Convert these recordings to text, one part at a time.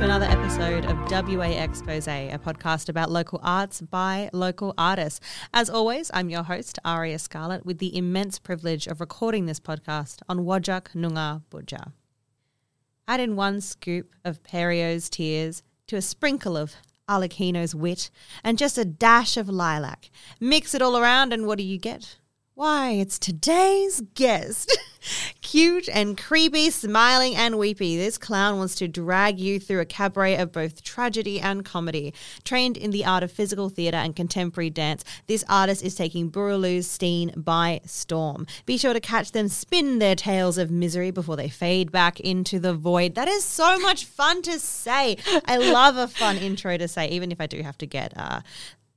To another episode of WA Expose, a podcast about local arts by local artists. As always, I'm your host, Aria Scarlett, with the immense privilege of recording this podcast on Wajak Noongar Budja. Add in one scoop of Pierrot's tears to a sprinkle of Arlecchino's wit and just a dash of lilac. Mix it all around, and what do you get? Why, it's today's guest. Cute and creepy, smiling and weepy, this clown wants to drag you through a cabaret of both tragedy and comedy. Trained in the art of physical theatre and contemporary dance, this artist is taking Boorloo's scene by storm. Be sure to catch them spin their tales of misery before they fade back into the void. That is so much fun to say. I love a fun intro to say, even if I do have to get uh,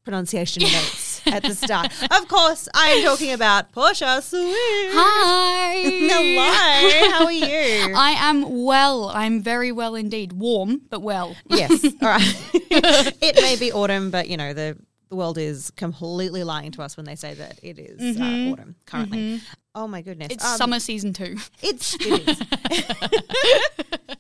pronunciation notes at the start. Of course, I am talking about Portia Sweet. Hi. Hello, how are you? I am well. I'm very well indeed. Warm, but well. yes, all right. it may be autumn, but you know the the world is completely lying to us when they say that it is uh, autumn currently. Oh my goodness, It's Um, summer season two. It's it is.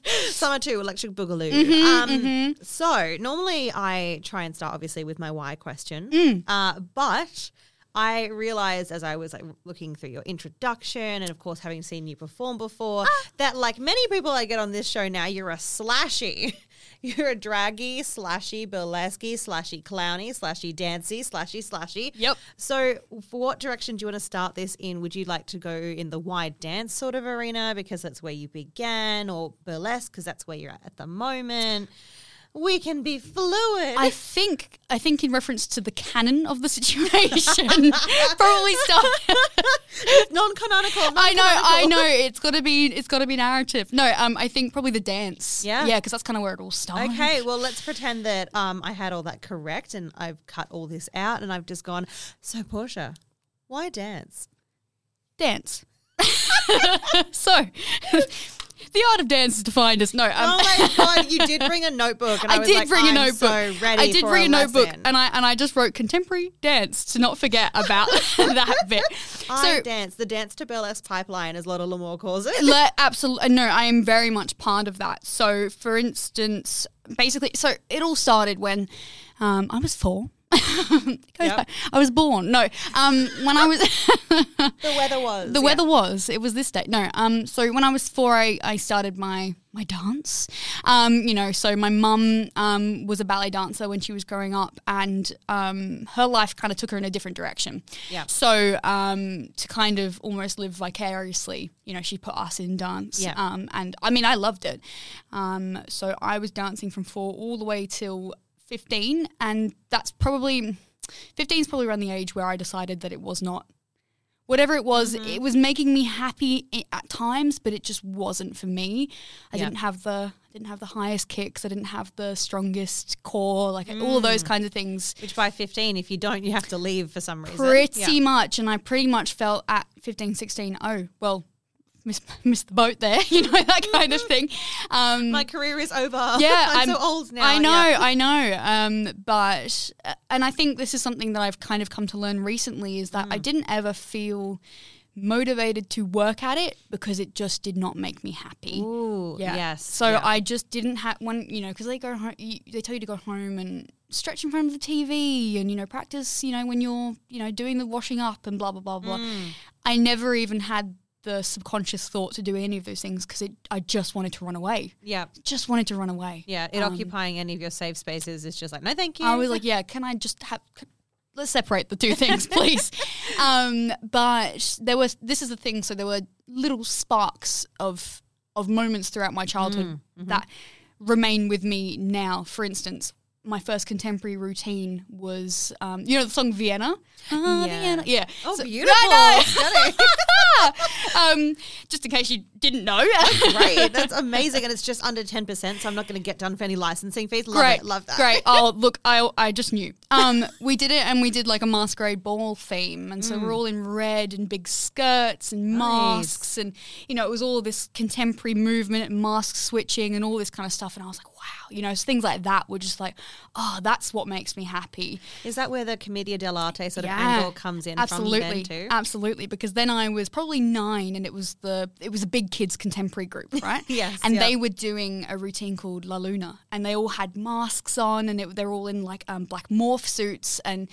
Summer two, Electric Boogaloo. Mm-hmm, um, So normally I try and start obviously with my why question, Mm. uh, but I realized as I was like looking through your introduction and of course having seen you perform before Ah. that like many people I get on this show now, you're a slashy. You're a draggy, slashy, burlesque, slashy, clowny, slashy, dancy, slashy, slashy. Yep. So, for what direction do you want to start this in? Would you like to go in the wide dance sort of arena because that's where you began, or burlesque because that's where you're at at the moment? We can be fluid. I think I think in reference to the canon of the situation, probably start. non-canonical. I know, I know. It's got to be, it's got to be narrative. No, um, I think probably the dance. Yeah? yeah, because that's kind of where it all started. Okay, well, let's pretend that um, I had all that correct and I've cut all this out and I've just gone, so Portia, why dance? dance. so, the art of dance is defined as no. Um, Oh my God, you did bring a notebook. And I, I, did like, bring a notebook. So I did bring a notebook, lesson. and I and I just wrote contemporary dance to not forget about that bit. I so dance. The dance to burlesque pipeline, as Lotta Lamore calls it. Le- absolutely no i am very much part of that so for instance basically so it all started when um, i was four Yep. I was born. No, um, when I was The weather was. the yeah. weather was it was this day. No, um, so when I was four, I, I started my my dance. Um, you know, so my mum um was a ballet dancer when she was growing up, and um, her life kind of took her in a different direction. Yeah. So um, to kind of almost live vicariously, you know, she put us in dance. Yeah. Um, and I mean, I loved it. Um, so I was dancing from four all the way till 15. And that's probably, 15 is probably around the age where I decided that it was not, whatever it was, Mm-hmm. it was making me happy at times, but it just wasn't for me. I Yeah. didn't have the, I didn't have the highest kicks. I didn't have the strongest core, like all of Mm. those kinds of things Which by 15, if you don't, you have to leave for some reason. pretty Yeah. much and i pretty much felt at 15 16 oh well missed, missed the boat there you know that kind of thing um My career is over. yeah I'm, so old now. i know yeah. i know um but uh, and i think this is something that i've kind of come to learn recently is that i Mm. didn't ever feel motivated to work at it because it just did not make me happy Ooh, yeah. yes. So yeah. I just didn't have one, you know, because they go home, you, they tell you to go home and stretch in front of the TV and, you know, practice, you know, when you're, you know, doing the washing up and blah, blah, blah, blah. Mm. I never even had the subconscious thought to do any of those things because I just wanted to run away. Yeah. Just wanted to run away. Yeah. It Um, occupying any of your safe spaces is just like, no, thank you. I was like, yeah, can I just have. c- Let's separate the two things, please. um, but there was this is the thing. So there were little sparks of of moments throughout my childhood Mm, mm-hmm. that remain with me now. For instance, my first contemporary routine was, um, you know, the song Vienna. Ah, Yeah. Vienna. Yeah. Oh, So- beautiful. I Stunning. know. um, just in case you didn't know. Great. That's amazing. And it's just under 10%, so I'm not going to get done for any licensing fees. Love great, it. Love that. Great. Oh, look, I I just knew. Um, we did it, and we did like a masquerade ball theme, and so we're all in red and big skirts and masks, and you know, it was all this contemporary movement and mask switching and all this kind of stuff. And I was like, wow, you know, so things like that were just like, oh, that's what makes me happy. Is that where the Commedia dell'arte sort of angle comes in absolutely, from then too? Absolutely, because then I was probably nine, and it was the it was a big kids contemporary group, right? Yes, and yeah. they were doing a routine called La Luna, and they all had masks on, and it, they're all in like um, black morph suits, and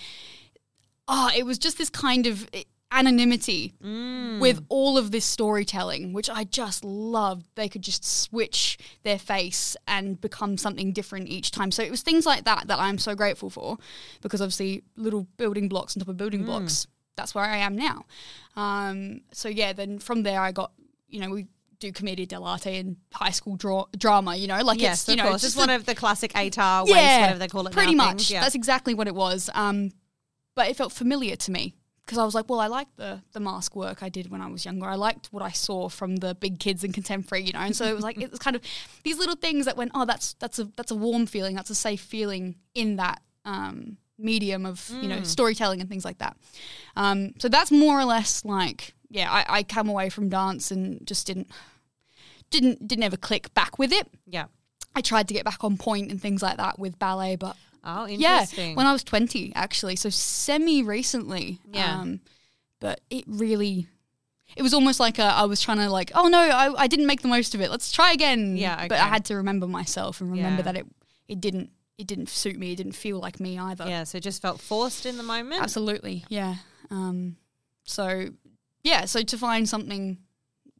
oh, it was just this kind of eh, anonymity Mm. with all of this storytelling, which I just loved. They could just switch their face and become something different each time. So it was things like that that I'm so grateful for, because obviously little building blocks on top of building blocks. That's where I am now. Um, so yeah, then from there I got, you know, we do commedia dell'arte and high school dra- drama. You know, like yes, it's you of know course. just one a- of the classic ATAR ways, whatever they call it pretty now, much. Yeah. That's exactly what it was. Um, but it felt familiar to me because I was like, well, I liked the the mask work I did when I was younger. I liked what I saw from the big kids and contemporary, you know. And so it was like it was kind of these little things that went, oh, that's that's a that's a warm feeling, that's a safe feeling in that um, medium of you know storytelling and things like that. Um, so that's more or less like yeah, I, I come away from dance and just didn't didn't didn't ever click back with it. yeah. I tried to get back on point and things like that with ballet, but Oh, interesting. yeah, when I was 20, actually. So semi recently. Yeah. Um, but it really, it was almost like a, I was trying to like, oh no, I, I didn't make the most of it. Let's try again. Yeah, But I had to remember myself and remember Yeah. that it, it didn't, it didn't suit me. It didn't feel like me either. yeah, so it just felt forced in the moment. Absolutely. Yeah. Um, so yeah, so to find something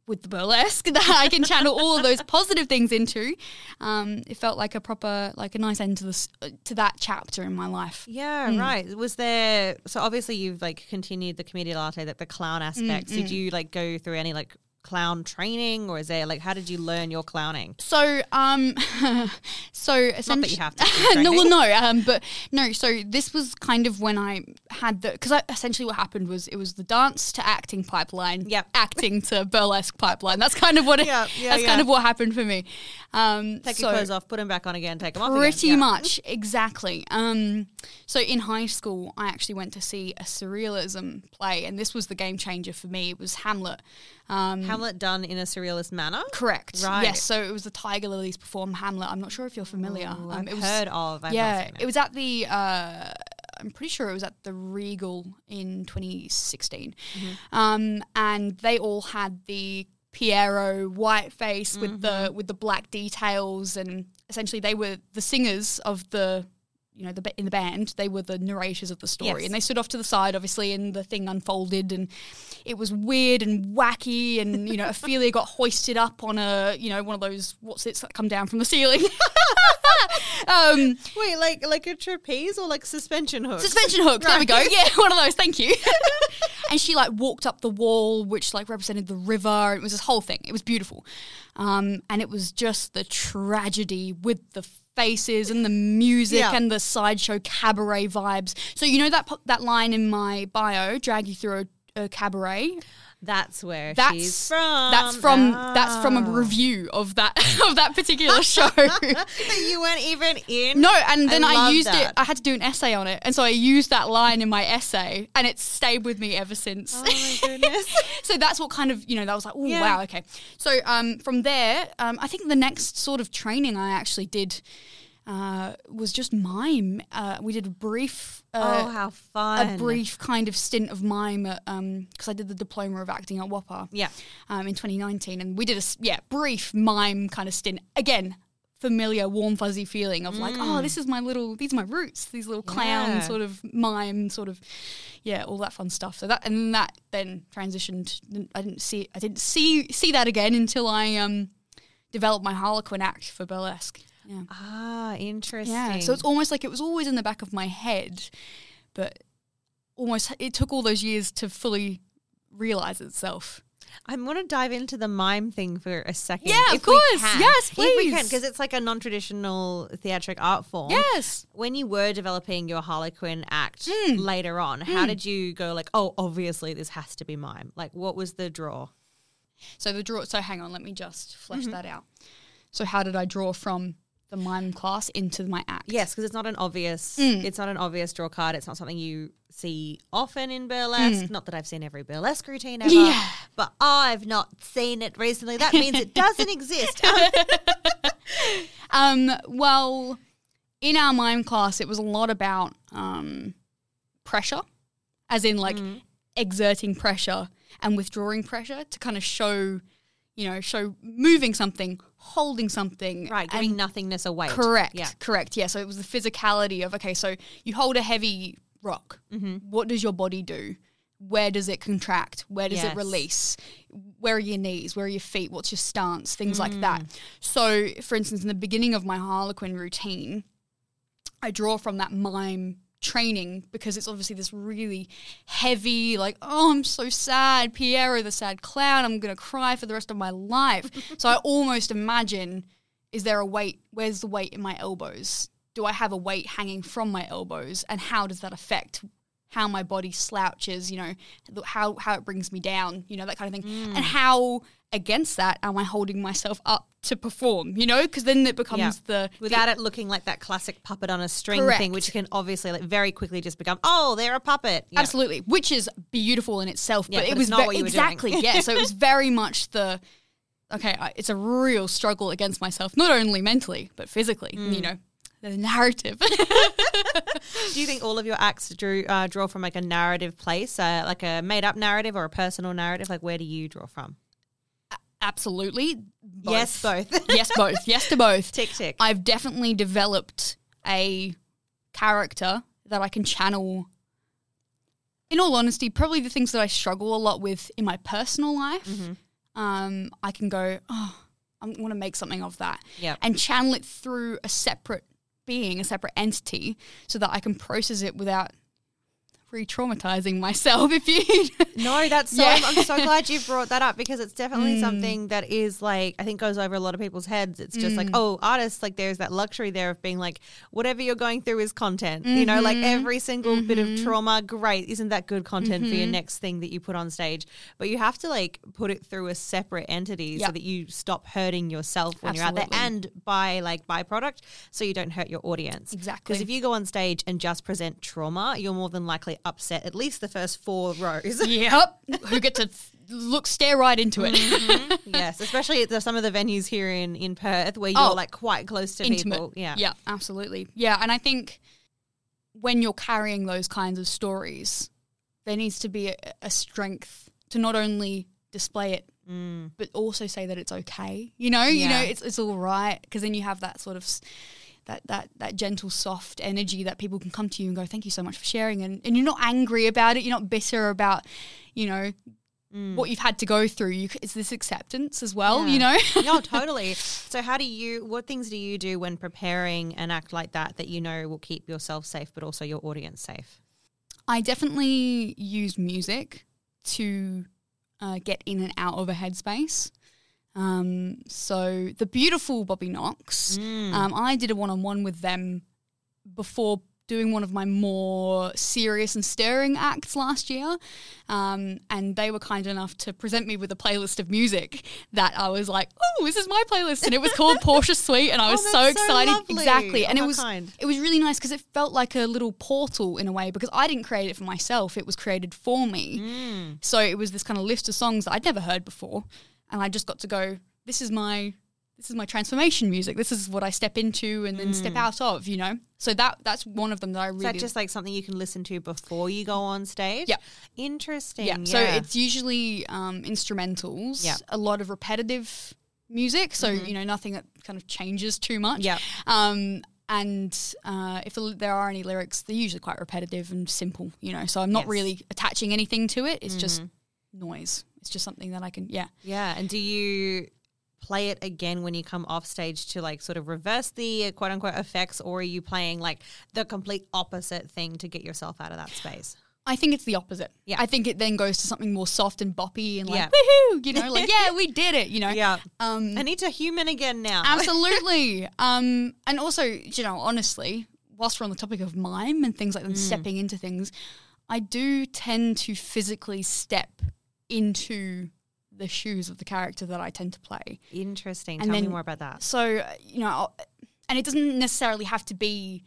with the burlesque that I can channel all of those positive things into, um, it felt like a proper, like a nice end to this, to that chapter in my life. Yeah, Hmm. right. Was there so obviously you've like continued the commedia dell'arte, like the clown aspects. Mm, Did you like go through any like clown training or is there like how did you learn your clowning? So, um, so essentially, you have to no, well, no, um, but no. So this was kind of when I had the because essentially what happened was it was the dance to acting pipeline, Yep. acting to burlesque pipeline. That's kind of what it. Yeah, yeah, that's yeah. kind of what happened for me. Um, Take so your clothes off, put them back on again, take them off Pretty again. Yeah. much, exactly. Um, so in high school, I actually went to see a surrealism play, and this was the game changer for me. It was Hamlet. Um, Hamlet done in a surrealist manner. Correct. Right. Yes. So it was the Tiger Lillies perform Hamlet. I'm not sure if you're familiar. Ooh, Um, I've it was, heard of. I've yeah, seen it was at the. Uh, I'm pretty sure it was at the Regal in 2016, Mm-hmm. um, and they all had the Pierrot white face with the Mm-hmm. with the black details, and essentially they were the singers of the. You know, the in the band, they were the narrators of the story, Yes. and they stood off to the side, obviously, and the thing unfolded, and it was weird and wacky, and you know, Ophelia got hoisted up on a, you know, one of those what's it that come down from the ceiling. um, Wait, like like a trapeze or like suspension hook? suspension hook. There we go. Yeah, one of those. Thank you. and she like walked up the wall, which like represented the river. It was this whole thing. It was beautiful, um, and it was just the tragedy with the faces and the music Yeah. and the sideshow cabaret vibes. So you know that that line in my bio, drag you through a, a cabaret. That's where That's she's from. That's from that's from a Oh. review of that of that particular show. that you weren't even in. No, and then I, love used that. it. I had to do an essay on it, and so I used that line in my essay, and it's stayed with me ever since. Oh my goodness. so that's what kind of you know that was like, oh Yeah. wow, okay. So um, from there, um, I think the next sort of training I actually did uh, was just mime. Uh, we did a brief. Uh, oh, how fun. a brief kind of stint of mime because I did the diploma of acting at WAAPA Yeah. um, in 2019, and we did a yeah brief mime kind of stint again. Familiar, warm, fuzzy feeling of like, oh, this is my little, these are my roots, these little clown Mm. Yeah. sort of mime, sort of, yeah, all that fun stuff. So that and then that then transitioned. I didn't see, I didn't see see that again until I um developed my Harlequin act for burlesque. Yeah, Ah, interesting. yeah. So it's almost like it was always in the back of my head, but almost it took all those years to fully realize itself. I'm going to dive into the mime thing for a second. Yeah, of course. Yes, If we can, please. because it's like a non-traditional theatric art form. Yes. When you were developing your Harlequin act Hmm. later on, how did you go like, oh, obviously this has to be mime? Like, what was the draw? So the draw. So hang on, let me just flesh Mm-hmm. that out. So how did I draw from the mime class into my act? Yes, because it's not an obvious. Hmm. It's not an obvious draw card. It's not something you see often in burlesque. Not that I've seen every burlesque routine ever. Yeah. but I've not seen it recently. That means it doesn't exist. Um. Well, in our mime class, it was a lot about um, pressure, as in like Mm. exerting pressure and withdrawing pressure to kind of show, you know, show moving something, holding something, right, giving nothingness away. Correct. Yeah. Correct. Yeah. So it was the physicality of okay. So you hold a heavy rock. Mm-hmm. What does your body do? Where does it contract? Where does Yes. it release? Where are your knees? Where are your feet? What's your stance? Things like Mm. that. So, for instance, in the beginning of my Harlequin routine, I draw from that mime training because it's obviously this really heavy, like, oh, I'm so sad, Pierrot, the sad clown, I'm going to cry for the rest of my life. so I almost imagine is there a weight? Where's the weight in my elbows? Do I have a weight hanging from my elbows? And how does that affect how my body slouches, you know, how, how it brings me down, you know, that kind of thing. Mm. And how against that am I holding myself up to perform, you know? Because then it becomes Yeah. the. Without it looking like that classic puppet on a string Correct. thing, which can obviously like very quickly just become, oh, they're a puppet. Yeah. Absolutely, which is beautiful in itself. Yeah, but but it was not ve- what you were doing. exactly yeah. So it was very much the okay. I, it's a real struggle against myself, not only mentally but physically. Mm. You know, the narrative. Do you think all of your acts drew, uh, draw from like a narrative place, uh, like a made up narrative or a personal narrative? Like, where do you draw from? Absolutely, both. Yes, both. yes, both. Yes to both. tick, tick. I've definitely developed a character that I can channel. In all honesty, probably the things that I struggle a lot with in my personal life, Mm-hmm. um, I can go, oh, I want to make something of that, Yep. and channel it through a separate being, a separate entity, so that I can process it without re-traumatizing myself. If you No, that's so. Yeah. I'm, I'm so glad you brought that up because it's definitely Mm. something that is like I think goes over a lot of people's heads. It's just like, Mm. oh, artists like there's that luxury there of being like, whatever you're going through is content. You know, like Mhm. every single bit of Mhm. trauma, great, isn't that good content for your Mhm. next thing that you put on stage? But you have to like put it through a separate entity so that you stop hurting yourself when you're out there, and by like byproduct, so you don't hurt your audience. exactly Because if you go on stage and just present trauma, you're more than likely upset at least the first four rows. yep, who get to look stare right into it. yes, especially at the, some of the venues here in, in Perth where you're Oh, like quite close to intimate. people. Yeah. Yeah, absolutely. Yeah, and I think when you're carrying those kinds of stories, there needs to be a, a strength to not only display it Mm. but also say that it's okay. You know, you know, it's it's all right because then you have that sort of that that that gentle, soft energy that people can come to you and go, "Thank you so much for sharing," and and you're not angry about it. You're not bitter about, you know, Mm. what you've had to go through. You, it's this acceptance as well. Yeah. You know. no, totally. So, how do you? What things do you do when preparing an act like that that you know will keep yourself safe, but also your audience safe? I definitely use music to uh, get in and out of a headspace. Um, so the beautiful Bobby Knox, Mm. um, I did a one-on-one with them before doing one of my more serious and stirring acts last year, um, and they were kind enough to present me with a playlist of music that I was like, "Oh, this is my playlist," and it was called Portia Sweet, and I Oh, was that's so so excited. lovely. exactly, Oh, and it was kind. it was really nice because it felt like a little portal in a way because I didn't create it for myself; it was created for me. Mm. So it was this kind of list of songs that I'd never heard before, and I just got to go. This is my this is my transformation music. This is what I step into and then step out of. You know, so that that's one of them that I Is really that just like something you can listen to before you go on stage? Yeah. Interesting. yeah. Yeah. So it's usually um, instrumentals. Yeah. a lot of repetitive music. So you know nothing that kind of changes too much. Yeah. Um, and uh, if there are any lyrics, they're usually quite repetitive and simple, you know. So I'm not Yes. really attaching anything to it. It's just noise. It's just something that I can, yeah. Yeah. And do you play it again when you come off stage to like sort of reverse the quote unquote effects, or are you playing like the complete opposite thing to get yourself out of that space? I think it's the opposite. Yeah. I think it then goes to something more soft and boppy and like Yeah. woohoo, you know, like yeah, we did it, you know. Yeah. Um, I need to human again now. absolutely. um, and also, you know, honestly, whilst we're on the topic of mime and things like Mm. them stepping into things, I do tend to physically step into the shoes of the character that I tend to play. Interesting. And Tell me more about that. So, you know, I'll- and it doesn't necessarily have to be.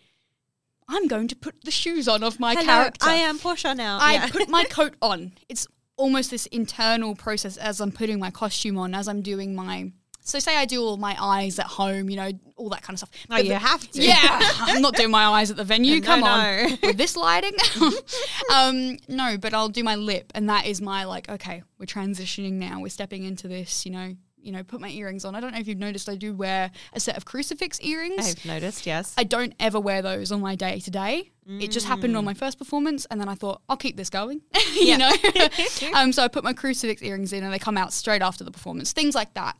I'm going to put the shoes on of my Hello, character. I am Portia now. I Yeah. put my coat on. It's almost this internal process as I'm putting my costume on, as I'm doing my. So, say I do all my eyes at home, you know, all that kind of stuff. Oh, you have to. Yeah, I'm not doing my eyes at the venue. No, Come no. on, with this lighting. um, no, but I'll do my lip, and that is my like. Okay, we're transitioning now. We're stepping into this. You know, you know. Put my earrings on. I don't know if you've noticed. I do wear a set of crucifix earrings. I've noticed, yes. I don't ever wear those on my day to day. It just happened on my first performance, and then I thought I'll keep this going. you know, um, so I put my crucifix earrings in, and they come out straight after the performance. Things like that,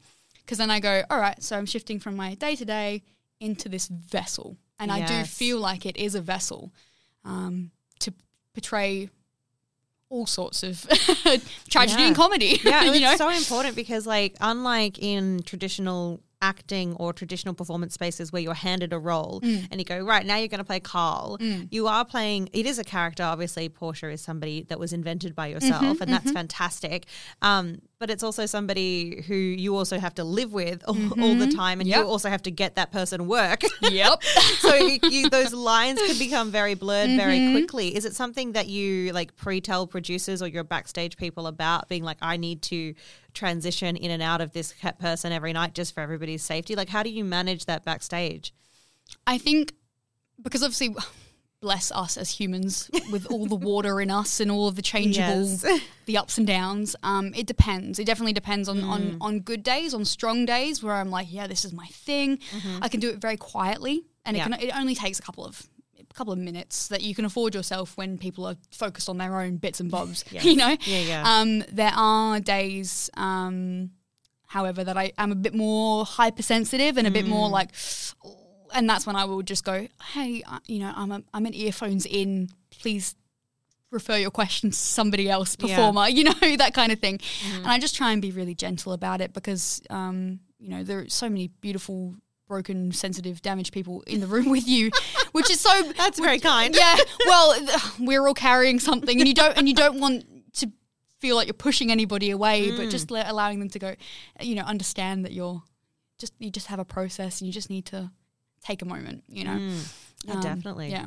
because then I go, all right. So I'm shifting from my day to day into this vessel, and I do feel like it is a vessel um, to portray all sorts of tragedy Yeah. and comedy. yeah, you it's know, so important because, like, unlike in traditional acting or traditional performance spaces where you're handed a role Mm. and you go, right, now you're going to play Carl, you are playing, it is a character. Obviously, Portia is somebody that was invented by yourself, Mm-hmm, and that's fantastic. Um, but it's also somebody who you also have to live with all, all the time, and Mm-hmm. Yep. you also have to get that person work. yep. so you, you, those lines could become very blurred very Mm-hmm. quickly. Is it something that you like pre-tell producers or your backstage people about being like, I need to transition in and out of this person every night just for everybody's safety? Like, how do you manage that backstage? I think because obviously, bless us as humans with all the water in us and all of the changeable, Yes. the ups and downs. Um, it depends. It definitely depends on, Mm. on on good days, on strong days where I'm like, yeah, this is my thing. I can do it very quietly, and Mm-hmm. Yeah. it can. It only takes a couple of a couple of minutes that you can afford yourself when people are focused on their own bits and bobs. You know. Yeah, yeah. Um, there are days. Um, however, that I am a bit more hypersensitive and a bit Mm. more like, and that's when I will just go, hey, you know, I'm a, I'm an earphones in, please refer your questions to somebody else Yeah. performer, you know, that kind of thing. And I just try and be really gentle about it because, um, you know, there are so many beautiful, broken, sensitive, damaged people in the room with you, which is so That's very kind. yeah. Well, we're all carrying something, and you don't and you don't want to feel like you're pushing anybody away, but just allowing them to go. You know, understand that you're just you just have a process, and you just need to take a moment. You know, Yeah, Um, definitely. Yeah.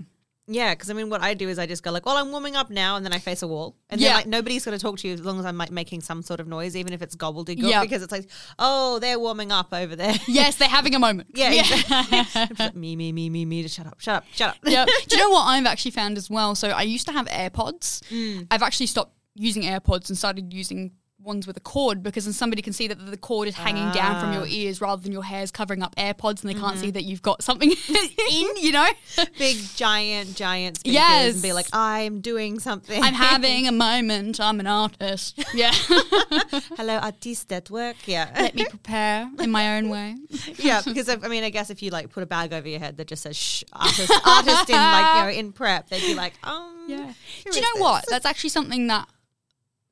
Yeah, because I mean, what I do is I just go like, "Well, I'm warming up now," and then I face a wall, and then like nobody's going to talk to you as long as I'm like making some sort of noise, even if it's gobbledygook, Yeah. because it's like, "Oh, they're warming up over there." Yes, they're having a moment. Yeah, exactly. me, me, me, me, me. Just shut up, shut up, shut up. yeah. Do you know what I've actually found as well? So I used to have AirPods. Mm. I've actually stopped using AirPods and started using ones with a cord because then somebody can see that the cord is hanging down from Ah. your ears rather than your hair's covering up AirPods and they can't Mm-hmm. see that you've got something in, you know? Big, giant, giant speakers, Yes. and be like, "I'm doing something. I'm having a moment. I'm an artist. Yeah. Hello, artist at work. Yeah, Let me prepare in my own way. yeah. Because I I mean, I guess if you like put a bag over your head that just says "shh," artist, artist in like you know in prep, they'd be like, um, Yeah. Do you know what? That's actually something that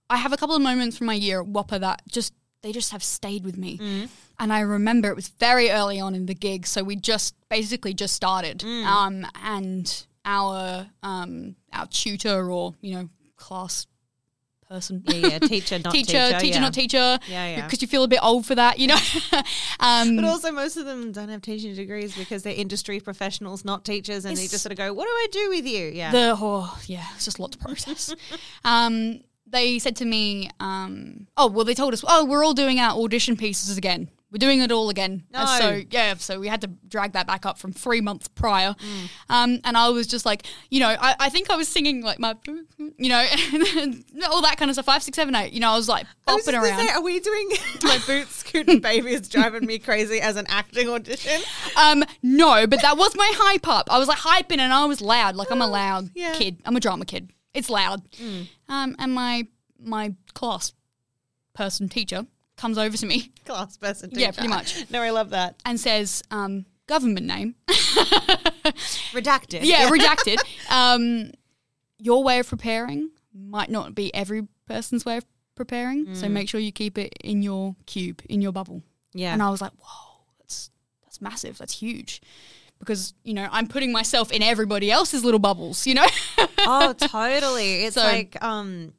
I have a couple of moments from my year at WAAPA that just they just have stayed with me. Mm. And I remember it was very early on in the gig, so we just basically just started. Mm. Um, and our um, our tutor or you know class person, Yeah, yeah. Teacher, not teacher, teacher. teacher, yeah. not teacher. Yeah, yeah. Because you feel a bit old for that, you know. um, But also, most of them don't have teaching degrees because they're industry professionals, not teachers, and they just sort of go, "What do I do with you?" Yeah, The oh yeah, it's just a lot to process. they said to me, um, oh well, they told us, oh, we're all doing our audition pieces again. We're doing it all again. And No. So yeah, so we had to drag that back up from three months prior. Um, and I was just like, you know, I, I think I was singing like my, you know, all that kind of stuff. Five, six, seven, eight. You know, I was like I was bopping around. say, are we doing my boots scooting baby is driving me crazy as an acting audition? Um, no, but that was my hype up. I was like hyping and I was loud. Like I'm a loud Yeah. kid. I'm a drama kid. It's loud. Mm. Um, and my my class person teacher comes over to me Class person, teacher. Yeah, pretty much. No, I love that. and says, um, government name. Redacted. yeah, redacted. Um, your way of preparing might not be every person's way of preparing. So make sure you keep it in your cube, in your bubble. Yeah. And I was like, whoa, that's that's massive. That's huge. Because, you know, I'm putting myself in everybody else's little bubbles, you know? oh, totally. It's So- like um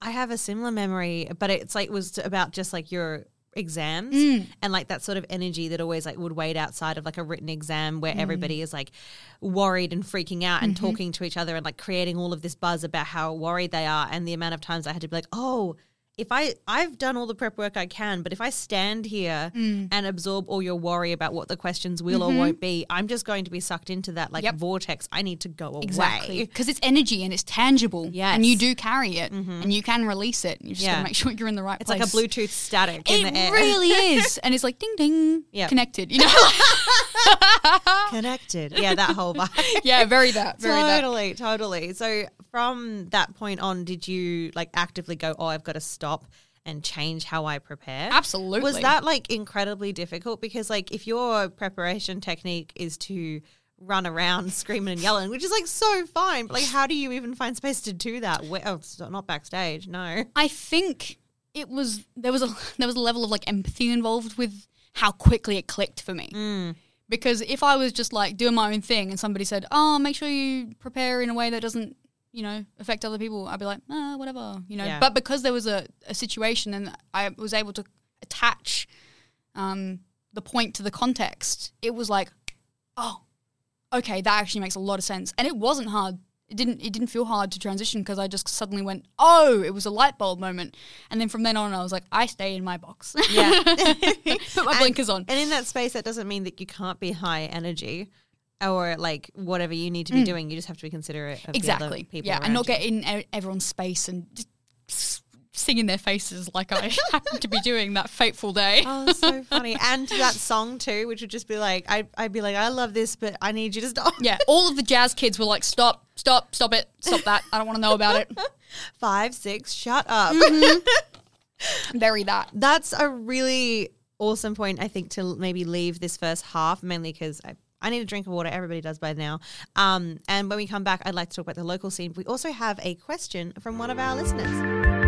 I have a similar memory, but it's like it was about just like your exams Mm. and like that sort of energy that always like would wait outside of like a written exam where Mm. everybody is like worried and freaking out and Mm-hmm. talking to each other and like creating all of this buzz about how worried they are and the amount of times I had to be like, "Oh, if I I've done all the prep work I can, but if I stand here Mm. and absorb all your worry about what the questions will or won't be, I'm just going to be sucked into that like Mm-hmm. Yep. vortex. I need to go away." Exactly. Because it's energy and it's tangible. Yes. And you do carry it and you can release it. You just Yeah. got to make sure you're in the right It's place. like a Bluetooth static It in the air. It really is. And it's like ding ding Yep. connected, you know? connected. Yeah, that whole vibe. yeah, very that. Very that. totally, totally. So from that point on, did you like actively go, "Oh, I've got to stop and change how I prepare"? Absolutely. Was that like incredibly difficult? Because like if your preparation technique is to run around screaming and yelling, which is like so fine, but like how do you even find space to do that? Where, oh, not backstage. No. I think it was there was a there was a level of like empathy involved with how quickly it clicked for me. Mm. Because if I was just like doing my own thing and somebody said, "Oh, make sure you prepare in a way that doesn't, you know, affect other people," I'd be like, "Ah, whatever," you know. Yeah. But because there was a, a situation and I was able to attach um, the point to the context, it was like, "Oh, okay, that actually makes a lot of sense." And it wasn't hard. It didn't. It didn't feel hard to transition because I just suddenly went, "Oh!" It was a light bulb moment, and then from then on, I was like, "I stay in my box." Yeah. Put my blinkers on. And in that space, that doesn't mean that you can't be high energy or like whatever you need to be doing. You just have to be considerate of Mm. exactly. people. Yeah, and not you. get in everyone's space and just s- sing in their faces like I happen to be doing that fateful day. Oh, so funny. And to that song too, which would just be like, I, I'd be like, I love this, but I need you to stop. Yeah, all of the jazz kids were like, "Stop, stop, stop it, stop that! I don't want to know about it." Five, six, shut up. Mm-hmm. Very that. That's a really awesome point, I think, to maybe leave this first half, mainly because I, I need a drink of water. Everybody does by now. Um, and when we come back, I'd like to talk about the local scene. We also have a question from one of our listeners.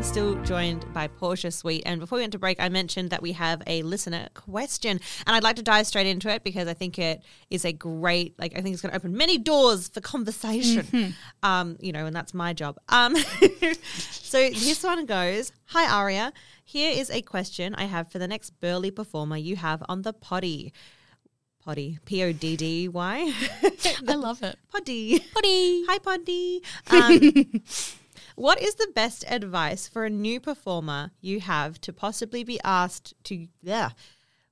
I'm still joined by Portia Sweet. And before we went to break, I mentioned that we have a listener question. And I'd like to dive straight into it because I think it is a great, like, I think it's going to open many doors for conversation. Um, you know, and that's my job. Um, so this one goes Hi, Aria. Here is a question I have for the next burly performer you have on the potty. Poddy, P O D D Y. I love it. Poddy. Buddy. Hi, Poddy. Um, what is the best advice for a new performer you have to possibly be asked to? Yeah.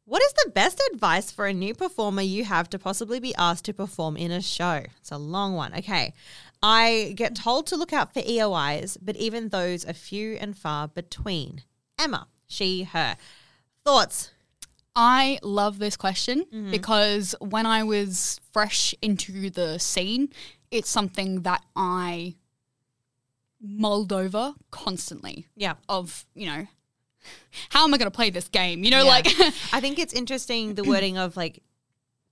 What is the best advice for a new performer you have to possibly be asked to perform in a show? It's a long one. Okay. I get told to look out for EOIs, but even those are few and far between. Emma, she, her. Thoughts? I love this question Mm-hmm. because when I was fresh into the scene, it's something that I mulled over constantly. Yeah. Of, you know, how am I going to play this game? You know, Yeah. like, I think it's interesting the wording of like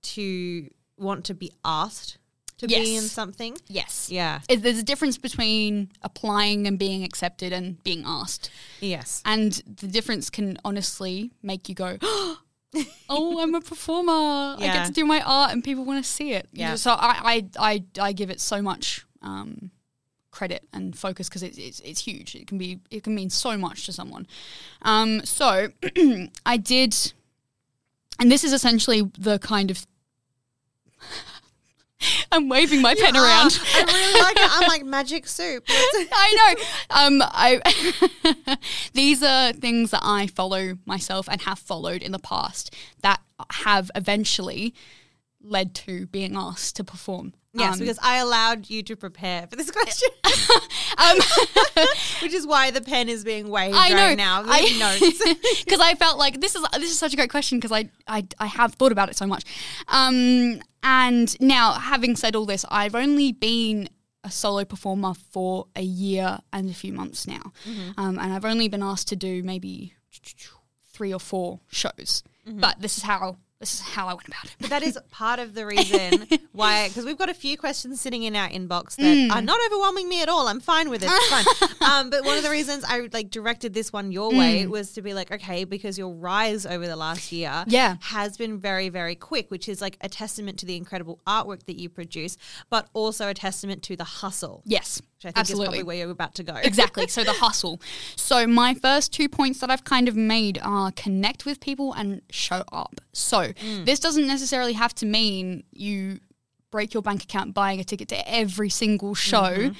to want to be asked to be in something. Yes. Yeah. It- There's a difference between applying and being accepted and being asked. Yes. And the difference can honestly make you go, oh, I'm a performer. I get to do my art and people want to see it. Yeah. So I, I, I, I give it so much um, credit and focus because it's, it's, it's huge. It can be, it can mean so much to someone. Um, so I did, and this is essentially the kind of, I'm waving my pen around. I really like it. I'm like magic soup. I know. Um, I these are things that I follow myself and have followed in the past that have eventually led to being asked to perform. Yes, Um, because I allowed you to prepare for this question, um, which is why the pen is being waved I know right now. I, because I felt like this is this is such a great question because I, I I have thought about it so much. Um, and now having said all this, I've only been a solo performer for a year and a few months now, um, and I've only been asked to do maybe three or four shows. But this is how this is how I went about it. But that is part of the reason why, because we've got a few questions sitting in our inbox that Mm. are not overwhelming me at all. I'm fine with it. It's fine. um, but one of the reasons I like directed this one your way Mm. was to be like, okay, because your rise over the last year, Yeah. has been very, very quick, which is like a testament to the incredible artwork that you produce, but also a testament to the hustle, Yes, which I think absolutely. is probably where you're about to go. exactly. So the hustle. So my first two points that I've kind of made are connect with people and show up. So this doesn't necessarily have to mean you break your bank account buying a ticket to every single show,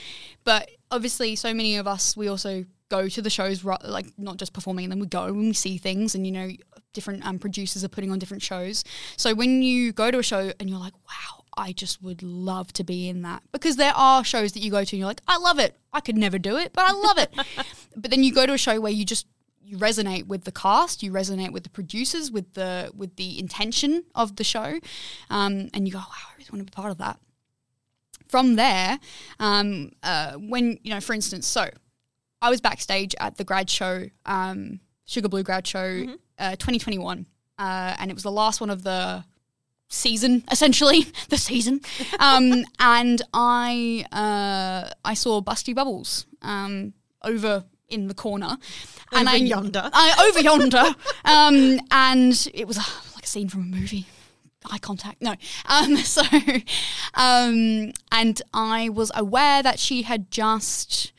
but obviously so many of us we also go to the shows like not just performing and then we go and we see things and you know different um, producers are putting on different shows so when you go to a show and you're like wow I just would love to be in that because there are shows that you go to and you're like, I love it. I could never do it, but I love it. but then you go to a show where you just you resonate with the cast, you resonate with the producers, with the with the intention of the show, um, and you go, wow, I really want to be part of that. From there, um, uh, when you know, for instance, so I was backstage at the grad show, um, Sugar Blue grad show, uh, 2021, uh, and it was the last one of the season, essentially the season. Um, and I uh, I saw Busty Bubbles um, over in the corner, and I yonder. I, over yonder, um, and it was uh, like a scene from a movie. Eye contact, no. Um, so, um, and I was aware that she had just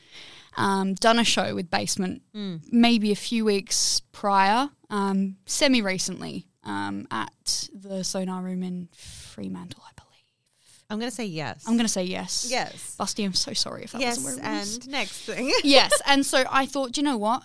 um, done a show with Basement, maybe a few weeks prior, um, semi recently, um, at the Sonar Room in Fremantle, I believe. I'm going to say yes. I'm going to say yes. Yes. Busty, I'm so sorry if that Yes, wasn't where it was. and next thing. yes, and so I thought, "Do you know what?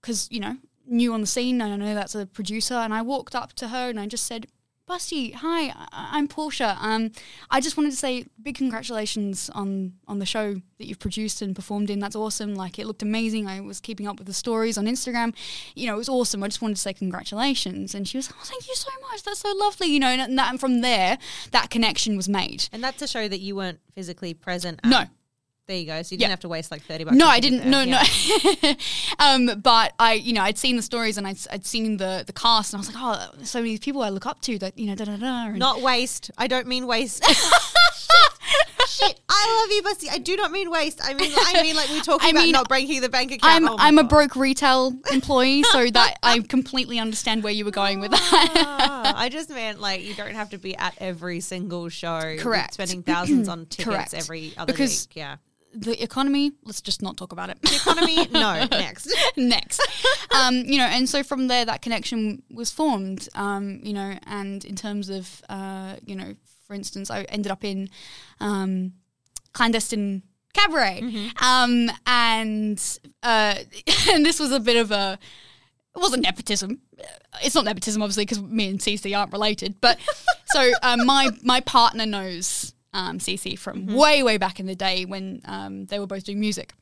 Because you know, new on the scene, and I know that's a producer, and I walked up to her and I just said, "Busty, hi, I'm Portia. Um, I just wanted to say big congratulations on on the show that you've produced and performed in. That's awesome. Like it looked amazing. I was keeping up with the stories on Instagram. You know, it was awesome. I just wanted to say congratulations." And she was, "Oh, thank you so much. That's so lovely." You know, and, and that and from there, that connection was made. And that's a show that you weren't physically present at. No, There you go. So you didn't have to waste like 30 bucks. No, I didn't. No, Yeah. no. um, but I, you know, I'd seen the stories and I'd, I'd seen the the cast, and I was like, oh, so many people I look up to that you know, da da da. Not waste. I don't mean waste. Shit. I love you, Busty. I do not mean waste. I mean, I mean like we we're talking I about mean, not breaking the bank account. I'm Oh I'm a broke retail employee, so that I completely understand where you were going with that. Ah, I just meant like you don't have to be at every single show. Correct. Spending thousands on tickets Correct. every other Because- week. Yeah. The economy. Let's just not talk about it. The economy? No. Next. next. Um, you know, and so from there, that connection was formed. Um, you know, and in terms of, uh, you know, for instance, I ended up in um, clandestine cabaret, um, and uh, and this was a bit of a. It wasn't nepotism. It's not nepotism, obviously, because me and CC aren't related. But so um, my my partner knows um, Cece from way way back in the day when um, they were both doing music,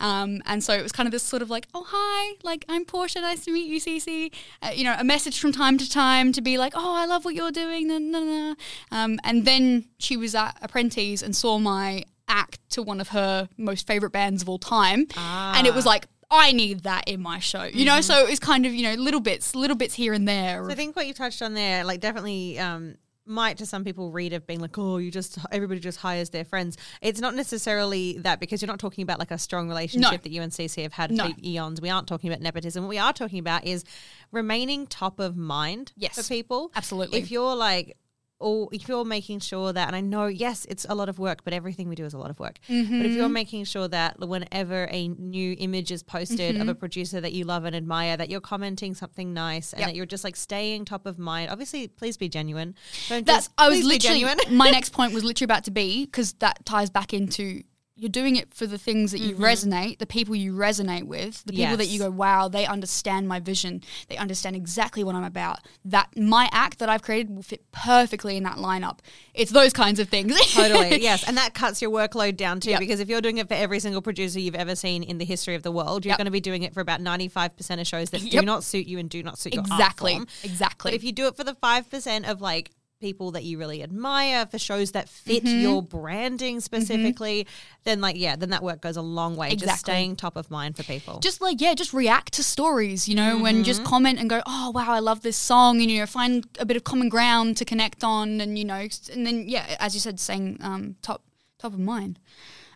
um, and so it was kind of this sort of like, oh hi, like I'm Portia, nice to meet you, Cece. Uh, you know, a message from time to time to be like, oh I love what you're doing, na, na, na. Um, and then she was at Apprentice and saw my act to one of her most favorite bands of all time, and it was like. I need that in my show, you know. So it was kind of you know little bits, little bits here and there. So I think what you touched on there, like definitely um, might to some people read of being like, oh, you just everybody just hires their friends. It's not necessarily that because you're not talking about like a strong relationship that you and CC have had No. for eons. We aren't talking about nepotism. What we are talking about is remaining top of mind Yes. for people. Absolutely. If you're like or if you're making sure that, and I know, yes, it's a lot of work, but everything we do is a lot of work. But if you're Mm-hmm. making sure that whenever a new image is posted Mm-hmm. of a producer that you love and admire, that you're commenting something nice and Yep. that you're just like staying top of mind. Obviously, please be genuine. Don't That's just, I was literally genuine. my next point was literally about to be because that ties back into you're doing it for the things that you mm-hmm. resonate, the people you resonate with, the people that you go, wow, they understand my vision, they understand exactly what I'm about. That my act that I've created will fit perfectly in that lineup. It's those kinds of things. Totally, yes. And that cuts your workload down too, Yep. because if you're doing it for every single producer you've ever seen in the history of the world, you're Yep. going to be doing it for about 95% of shows that do not suit you and do not suit your art exactly, exactly. But if you do it for the 5% of like people that you really admire, for shows that fit Mm-hmm. your branding specifically, then like, yeah, then that work goes a long way. Just staying top of mind for people. just like yeah just react to stories you know and Mm-hmm. just comment and go oh wow i love this song and you know find a bit of common ground to connect on and you know and then yeah as you said saying um top top of mind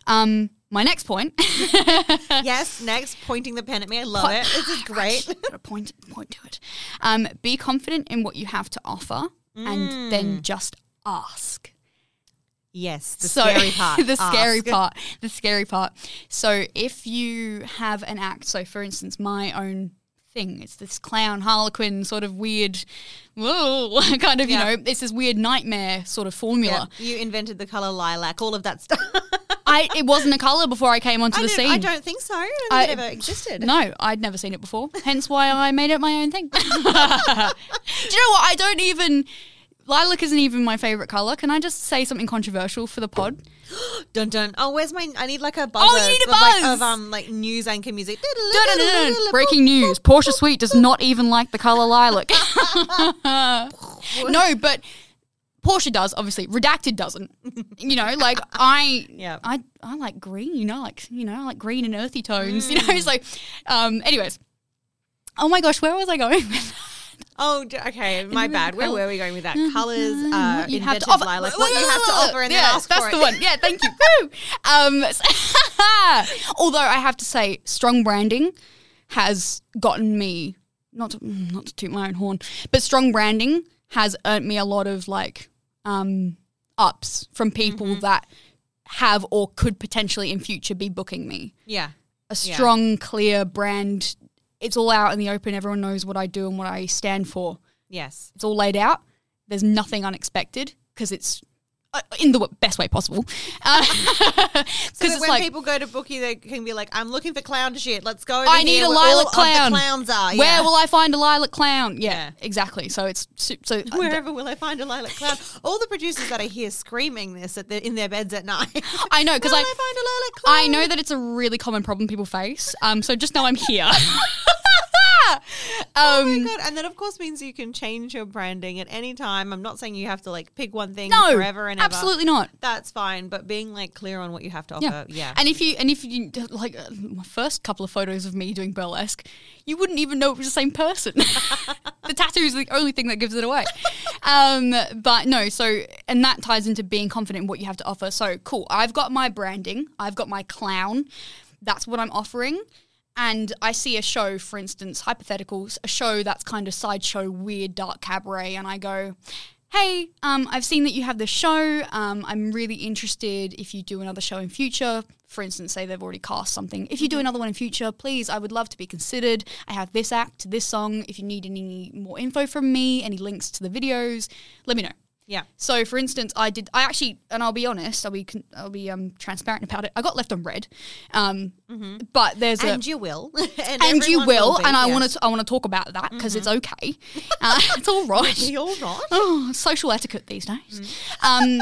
um my next point yes, next, pointing the pen at me. I love it. This is great. Point point to it um be confident in what you have to offer and Mm. then just ask yes, the so scary part. the scary part the scary part so if you have an act so for instance my own thing it's this clown harlequin sort of weird whoa kind of Yeah. you know it's this weird nightmare sort of formula Yeah, you invented the color lilac, all of that stuff. i it wasn't a color before i came onto I, the scene I don't think so. I don't I- it ever existed. no, I'd never seen it before. Hence why I made it my own thing. Do you know what? I don't even. Lilac isn't even my favorite color. Can I just say something controversial for the pod? Dun dun. Oh, where's my? I need like a buzzer. Oh, you need a of, like, of um like news anchor music. Dun-dun-dun-dun. Breaking news: Portia Sweet does not even like the color lilac. no, but Portia does. Obviously, Redacted doesn't. You know, like I, Yeah. I, I like green. You know, like you know, I like green and earthy tones. You know, so, um, anyways. Oh my gosh, where was I going? Oh, okay. My bad. Where were we going with that? Colors. Uh, you have to offer. lilac. What you have to offer, and yeah, then ask that's for the it. one. Yeah, thank you. Um, although I have to say, strong branding has gotten me not to, mm, not to toot my own horn, but strong branding has earned me a lot of like um, ups from people Mm-hmm. that have or could potentially in future be booking me. Yeah. A Yeah. strong, clear brand. It's all out in the open. Everyone knows what I do and what I stand for Yes. it's all laid out. There's nothing unexpected because it's in the best way possible. Because So when like, people go to bookie, they can be like, "I'm looking for clown shit. Let's go." I need here a where lilac clown. the clowns are. where will I find a lilac clown? Yeah, Yeah. exactly. So it's so. uh, Wherever will I find a lilac clown? All the producers that are here screaming this at the, in their beds at night. I know because I I find a lilac clown? I know that it's a really common problem people face. Um, so just know I'm here. Oh um, my god! And that of course means you can change your branding at any time. I'm not saying you have to like pick one thing no, forever and ever. absolutely not. That's fine, but being like clear on what you have to offer, yeah. And if you and if you like uh, my first couple of photos of me doing burlesque, you wouldn't even know it was the same person. the tattoo is the only thing that gives it away. Um, but no, so and that ties into being confident in what you have to offer. So cool. I've got my branding. I've got my clown. That's what I'm offering. And I see a show, for instance, hypotheticals, a show that's kind of sideshow, weird, dark cabaret, and I go, hey, um, I've seen that you have this show. Um, I'm really interested if you do another show in future. For instance, say they've already cast something. If you do another one in future, please, I would love to be considered. I have this act, this song. If you need any more info from me, any links to the videos, let me know. Yeah. So, for instance, I did. I actually, and I'll be honest. I'll be. I'll be um, transparent about it. I got left on red, um, but there's a And you will. and and you everyone will, be, and I want to. I want to talk about that because it's okay. Uh, it's all right. Be all right. Oh, social etiquette these days. Um,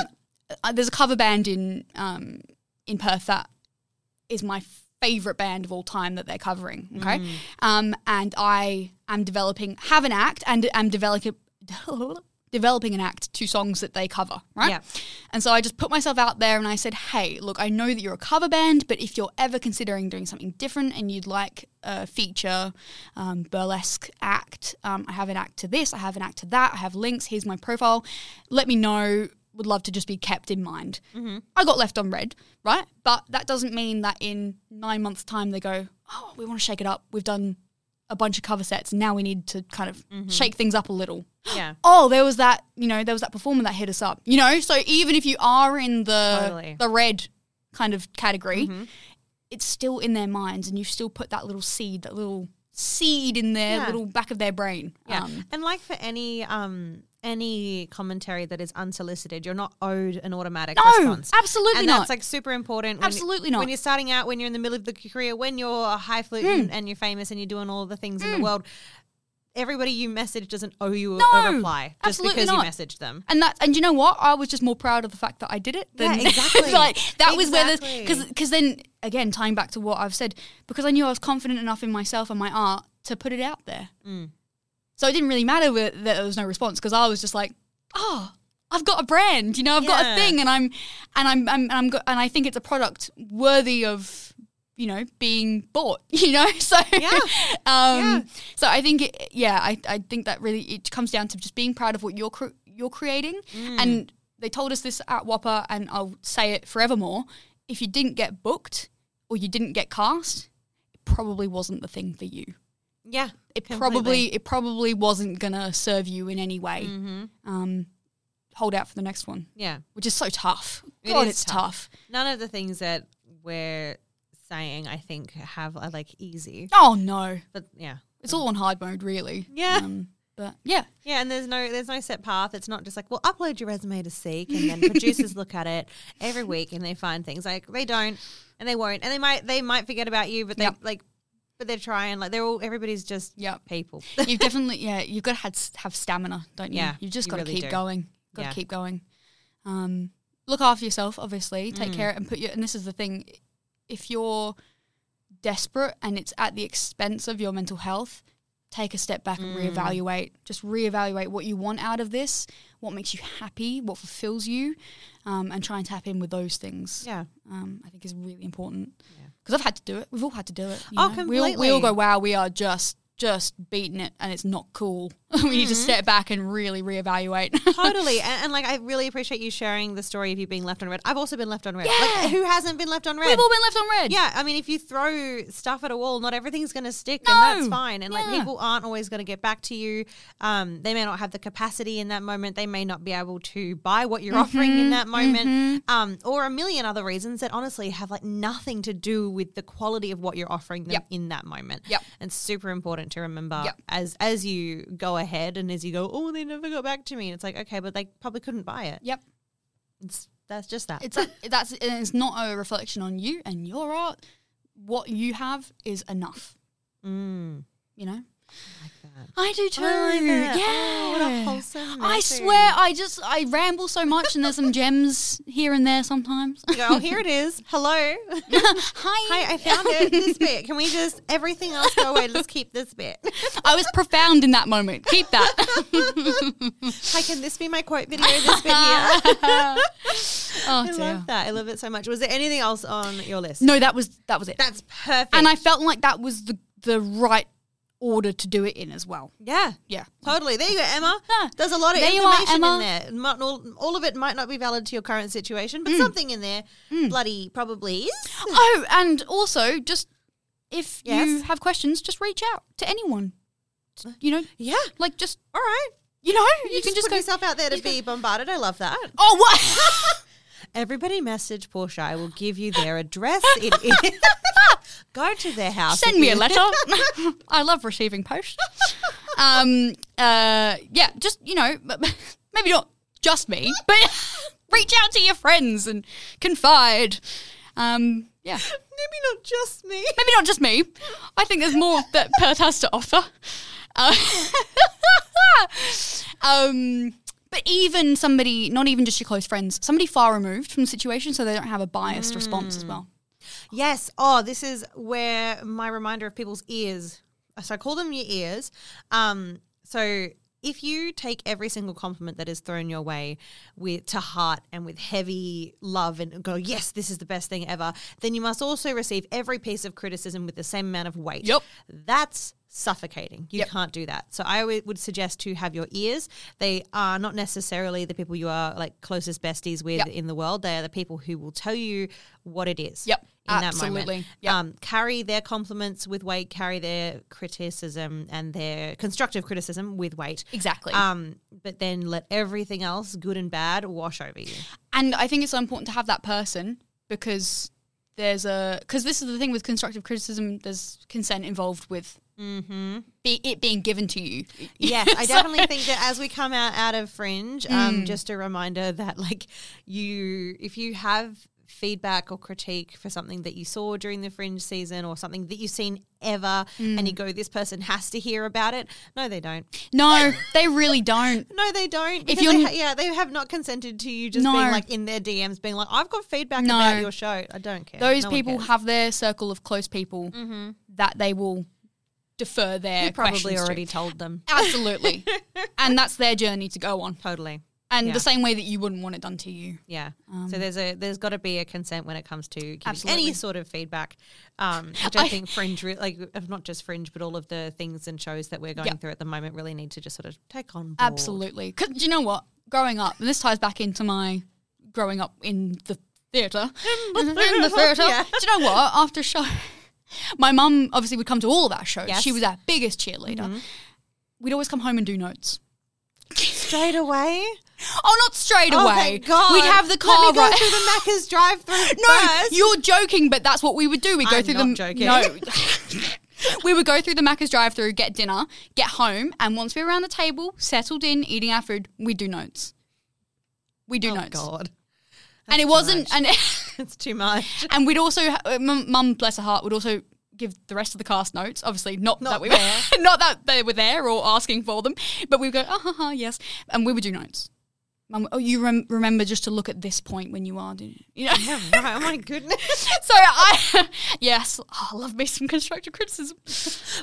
uh, there's a cover band in um, in Perth that is my favorite band of all time that they're covering. Okay, um, and I am developing have an act and am developing developing an act to songs that they cover, right? Yeah. And so I just put myself out there and I said, hey, look, I know that you're a cover band, but if you're ever considering doing something different and you'd like a feature um, burlesque act, um, I have an act to this, I have an act to that, I have links, here's my profile. Let me know. Would love to just be kept in mind. I got left on red, right? But that doesn't mean that in nine months' time they go, oh, we want to shake it up. We've done a bunch of cover sets. Now we need to kind of mm-hmm. shake things up a little. Yeah. Oh, there was that, you know, there was that performer that hit us up. You know, so even if you are in the Totally. the red kind of category, mm-hmm. it's still in their minds and you still put that little seed, that little seed in their Yeah. little back of their brain. Yeah. Um, and like for any um any commentary that is unsolicited, you're not owed an automatic No, response. absolutely not and not. that's like super important. when- Absolutely not. When you're starting out, when you're in the middle of the career, when you're a high flute Hmm. and, and you're famous and you're doing all the things in the world, everybody you message doesn't owe you a- No, a reply just absolutely because not. you messaged them. And that, and you know what? I was just more proud of the fact that I did it. Yeah, exactly. like that was where Exactly. because because then again tying back to what I've said because I knew I was confident enough in myself and my art to put it out there. Mm. So it didn't really matter that there was no response because I was just like, oh, I've got a brand, you know, I've got a thing, and I'm and I'm, I'm and I'm go- and I think it's a product worthy of you know being bought, you know. So Yeah. um, Yeah. so I think it, yeah, I, I think that really it comes down to just being proud of what you're cr- you're creating, Mm. and they told us this at WAAPA, and I'll say it forevermore. If you didn't get booked or you didn't get cast, it probably wasn't the thing for you Yeah. it completely. probably it probably wasn't gonna serve you in any way. Mm-hmm. Um, hold out for the next one, Yeah. which is so tough. God, is it's tough. tough. None of the things that we're saying, I think, have are like easy. Oh no, But yeah. it's all on hard mode, really. Yeah. Um, but yeah, Yeah, and there's no there's no set path. It's not just like, well, upload your resume to Seek, and then producers look at it every week and they find things like they don't and they won't, and they might they might forget about you, but they Yep. like, but they're trying. Like they're all everybody's just Yep. people. you've definitely yeah you've got to have, have stamina, don't you? Yeah, you've just you got to really keep do. going. Got to Yeah. keep going. Um, look after yourself, obviously. Take Mm. care and put your. And this is the thing: if you're desperate and it's at the expense of your mental health, take a step back and Mm. reevaluate. Just reevaluate what you want out of this, what makes you happy, what fulfills you, um, and try and tap in with those things. yeah, Um, I think is really important Yeah. because I've had to do it. We've all had to do it. you Oh, know? We all, we all go, wow, we are just just beating it, and it's not cool. we need to step back and really reevaluate. totally. And, and like, I really appreciate you sharing the story of you being left on red. I've also been left on red. Yeah. Like, who hasn't been left on red? We've all been left on red. Yeah, I mean, if you throw stuff at a wall, not everything's going to stick, No. and that's fine. And like, people aren't always going to get back to you. Um, they may not have the capacity in that moment. They may not be able to buy what you're offering Mm-hmm. in that moment, um, or a million other reasons that honestly have like nothing to do with the quality of what you're offering them Yep. in that moment. Yep. and super important to remember Yep. as as you go ahead and as you go, oh, they never got back to me. It's like, okay, but they probably couldn't buy it. Yep. It's that's just that. It's a, that's and it's not a reflection on you and your art. What you have is enough. mm, You know. like that. I do too. Oh, I like. Yeah. Oh, what a wholesome I message. swear, I just I ramble so much, and there's some gems here and there sometimes. Oh, here it is. Hello. Hi. Hi, I found it. This bit. Can we just everything else go away? Let's keep this bit. I was profound in that moment. Keep that. Hi, can this be my quote video? This bit here. oh I dear. love that. I love it so much. Was there anything else on your list? No, that was that was it. That's perfect. and I felt like that was the the right order to do it in as well. yeah. Yeah. Totally. There you go, Emma. There's a lot of there you are, information in there. All, all of it might not be valid to your current situation, but hmm. something in there hmm. bloody probably is. Oh, and also just if you have questions, just reach out to anyone. You know, Yeah. like just All right. you know, You, you, can just put go. yourself out there to be bombarded. I love that. Oh, what? Everybody message Portia. I will give you their address. It is. Go to their house. Send me a letter. I love receiving post. Um, uh, yeah, just you know, maybe not just me, but reach out to your friends and confide. Um, yeah, Maybe not just me. maybe not just me. I think there's more that Perth has to offer. Uh, um, but even somebody, not even just your close friends, somebody far removed from the situation, so they don't have a biased response as well. Yes. Oh, this is where my reminder of people's ears. So I call them your ears. Um, so if you take every single compliment that is thrown your way with to heart and with heavy love and go, yes, this is the best thing ever, then you must also receive every piece of criticism with the same amount of weight. Yep. That's suffocating. You Yep. can't do that. So I would would suggest to have your ears. They are not necessarily the people you are like closest besties with Yep. in the world. They are the people who will tell you what it is. Yep. In that Absolutely. moment. Yep. Um, carry their compliments with weight, carry their criticism and their constructive criticism with weight. Exactly. Um, but then let everything else, good and bad, wash over you. And I think it's so important to have that person because there's a because this is the thing with constructive criticism. There's consent involved with Mm-hmm. be, it being given to you. Yes, I definitely think that as we come out out of Fringe, um, mm. just a reminder that like you, if you have feedback or critique for something that you saw during the Fringe season or something that you've seen ever, and mm. you go, this person has to hear about it. No, they don't. No, they really don't. No, they don't. If you're they yeah, they have not consented to you just No. being like in their DMs, being like, "I've got feedback No. about your show." I don't care. Those No people have their circle of close people mm-hmm. that they will defer their You probably questions to. already told them. Absolutely. and that's their journey to go on. Totally. And Yeah. the same way that you wouldn't want it done to you. Yeah. so there's a there's got to be a consent when it comes to giving Um, Absolutely. any sort of feedback, um, which I, I- think Fringe, re- like not just Fringe, but all of the things and shows that we're going through at the moment, really need to just sort of take on. Board. Absolutely. Because do you know what? Growing up, and this ties back into my growing up in the theatre. In the theatre. Yeah. Do you know what? After show, my mum obviously would come to all of our shows. Yes. She was our biggest cheerleader. Mm-hmm. We'd always come home and do notes. Straight away. Oh, not straight Oh, away. God. We'd have the car Let me go right. through the Macca's drive-through. No, first. you're joking, but that's what we would do. We'd go I'm through the joking. No. we would go through the Macca's drive through, get dinner, get home, and once we were around the table, settled in, eating our food, we'd do notes. We do Oh notes. God, and it wasn't much. and it's too much. and we'd also uh, mum, bless her heart would also give the rest of the cast notes obviously not, Not that we there. were not that they were there or asking for them but we would go ah ha, ha, yes and we would do notes Mum, oh you rem- remember just to look at this point when you are doing you know Yeah, right. Oh my goodness. so I yes oh, I love me some constructive criticism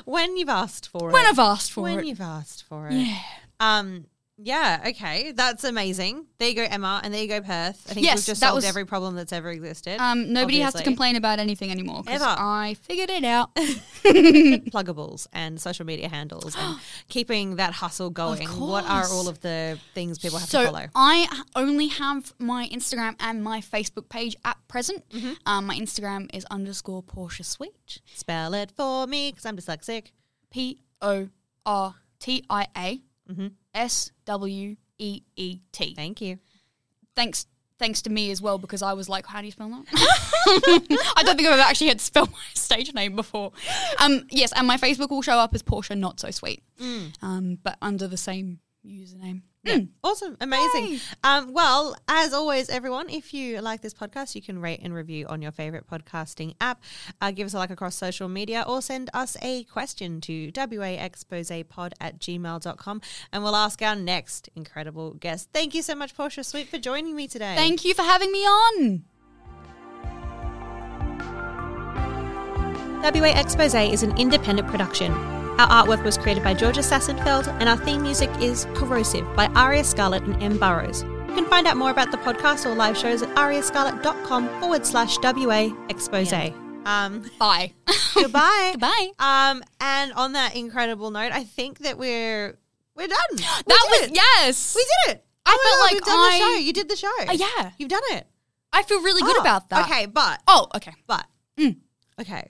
when you've asked for it. when I've asked for when it When you've asked for it. yeah Um. Yeah. Okay. That's amazing. There you go, Emma, and there you go, Perth. I think Yes, we've just that solved was- every problem that's ever existed. um nobody has to complain about anything anymore. Ever. I figured it out pluggables and social media handles and keeping that hustle going. What are all of the things people have to So follow? I only have my Instagram and my Facebook page at present. Mm-hmm. Um, my Instagram is underscore Portia Sweet, Spell it for me because I'm dyslexic. P O R T I A Mm-hmm. S W E E T. Thank you. Thanks, thanks to me as well because I was like, how do you spell that? I don't think I've ever actually had to spell my stage name before. Um, yes, and my Facebook will show up as Portia Not So Sweet, Mm. um, but under the same username. Mm. Awesome. Amazing. Um, well, as always, everyone, if you like this podcast, you can rate and review on your favorite podcasting app. Uh, give us a like across social media or send us a question to waexposepod at gmail.com and we'll ask our next incredible guest. Thank you so much, Portia Sweet, for joining me today. Thank you for having me on. WA Expose is an independent production. Our artwork was created by Georgia Sassenfeld, and our theme music is Corrosive by Aria Scarlett and M. Burrows. You can find out more about the podcast or live shows at ariascarlett.com forward slash WA Expose. Um, Bye. goodbye. Goodbye. Um, and on that incredible note, I think that we're we're done. We that was it. yes. We did it. I Oh felt God, like we've done I- the show. You did the show. Uh, yeah. you've done it. I feel really good Oh, about that. Okay, but Oh, okay. but Mm. okay.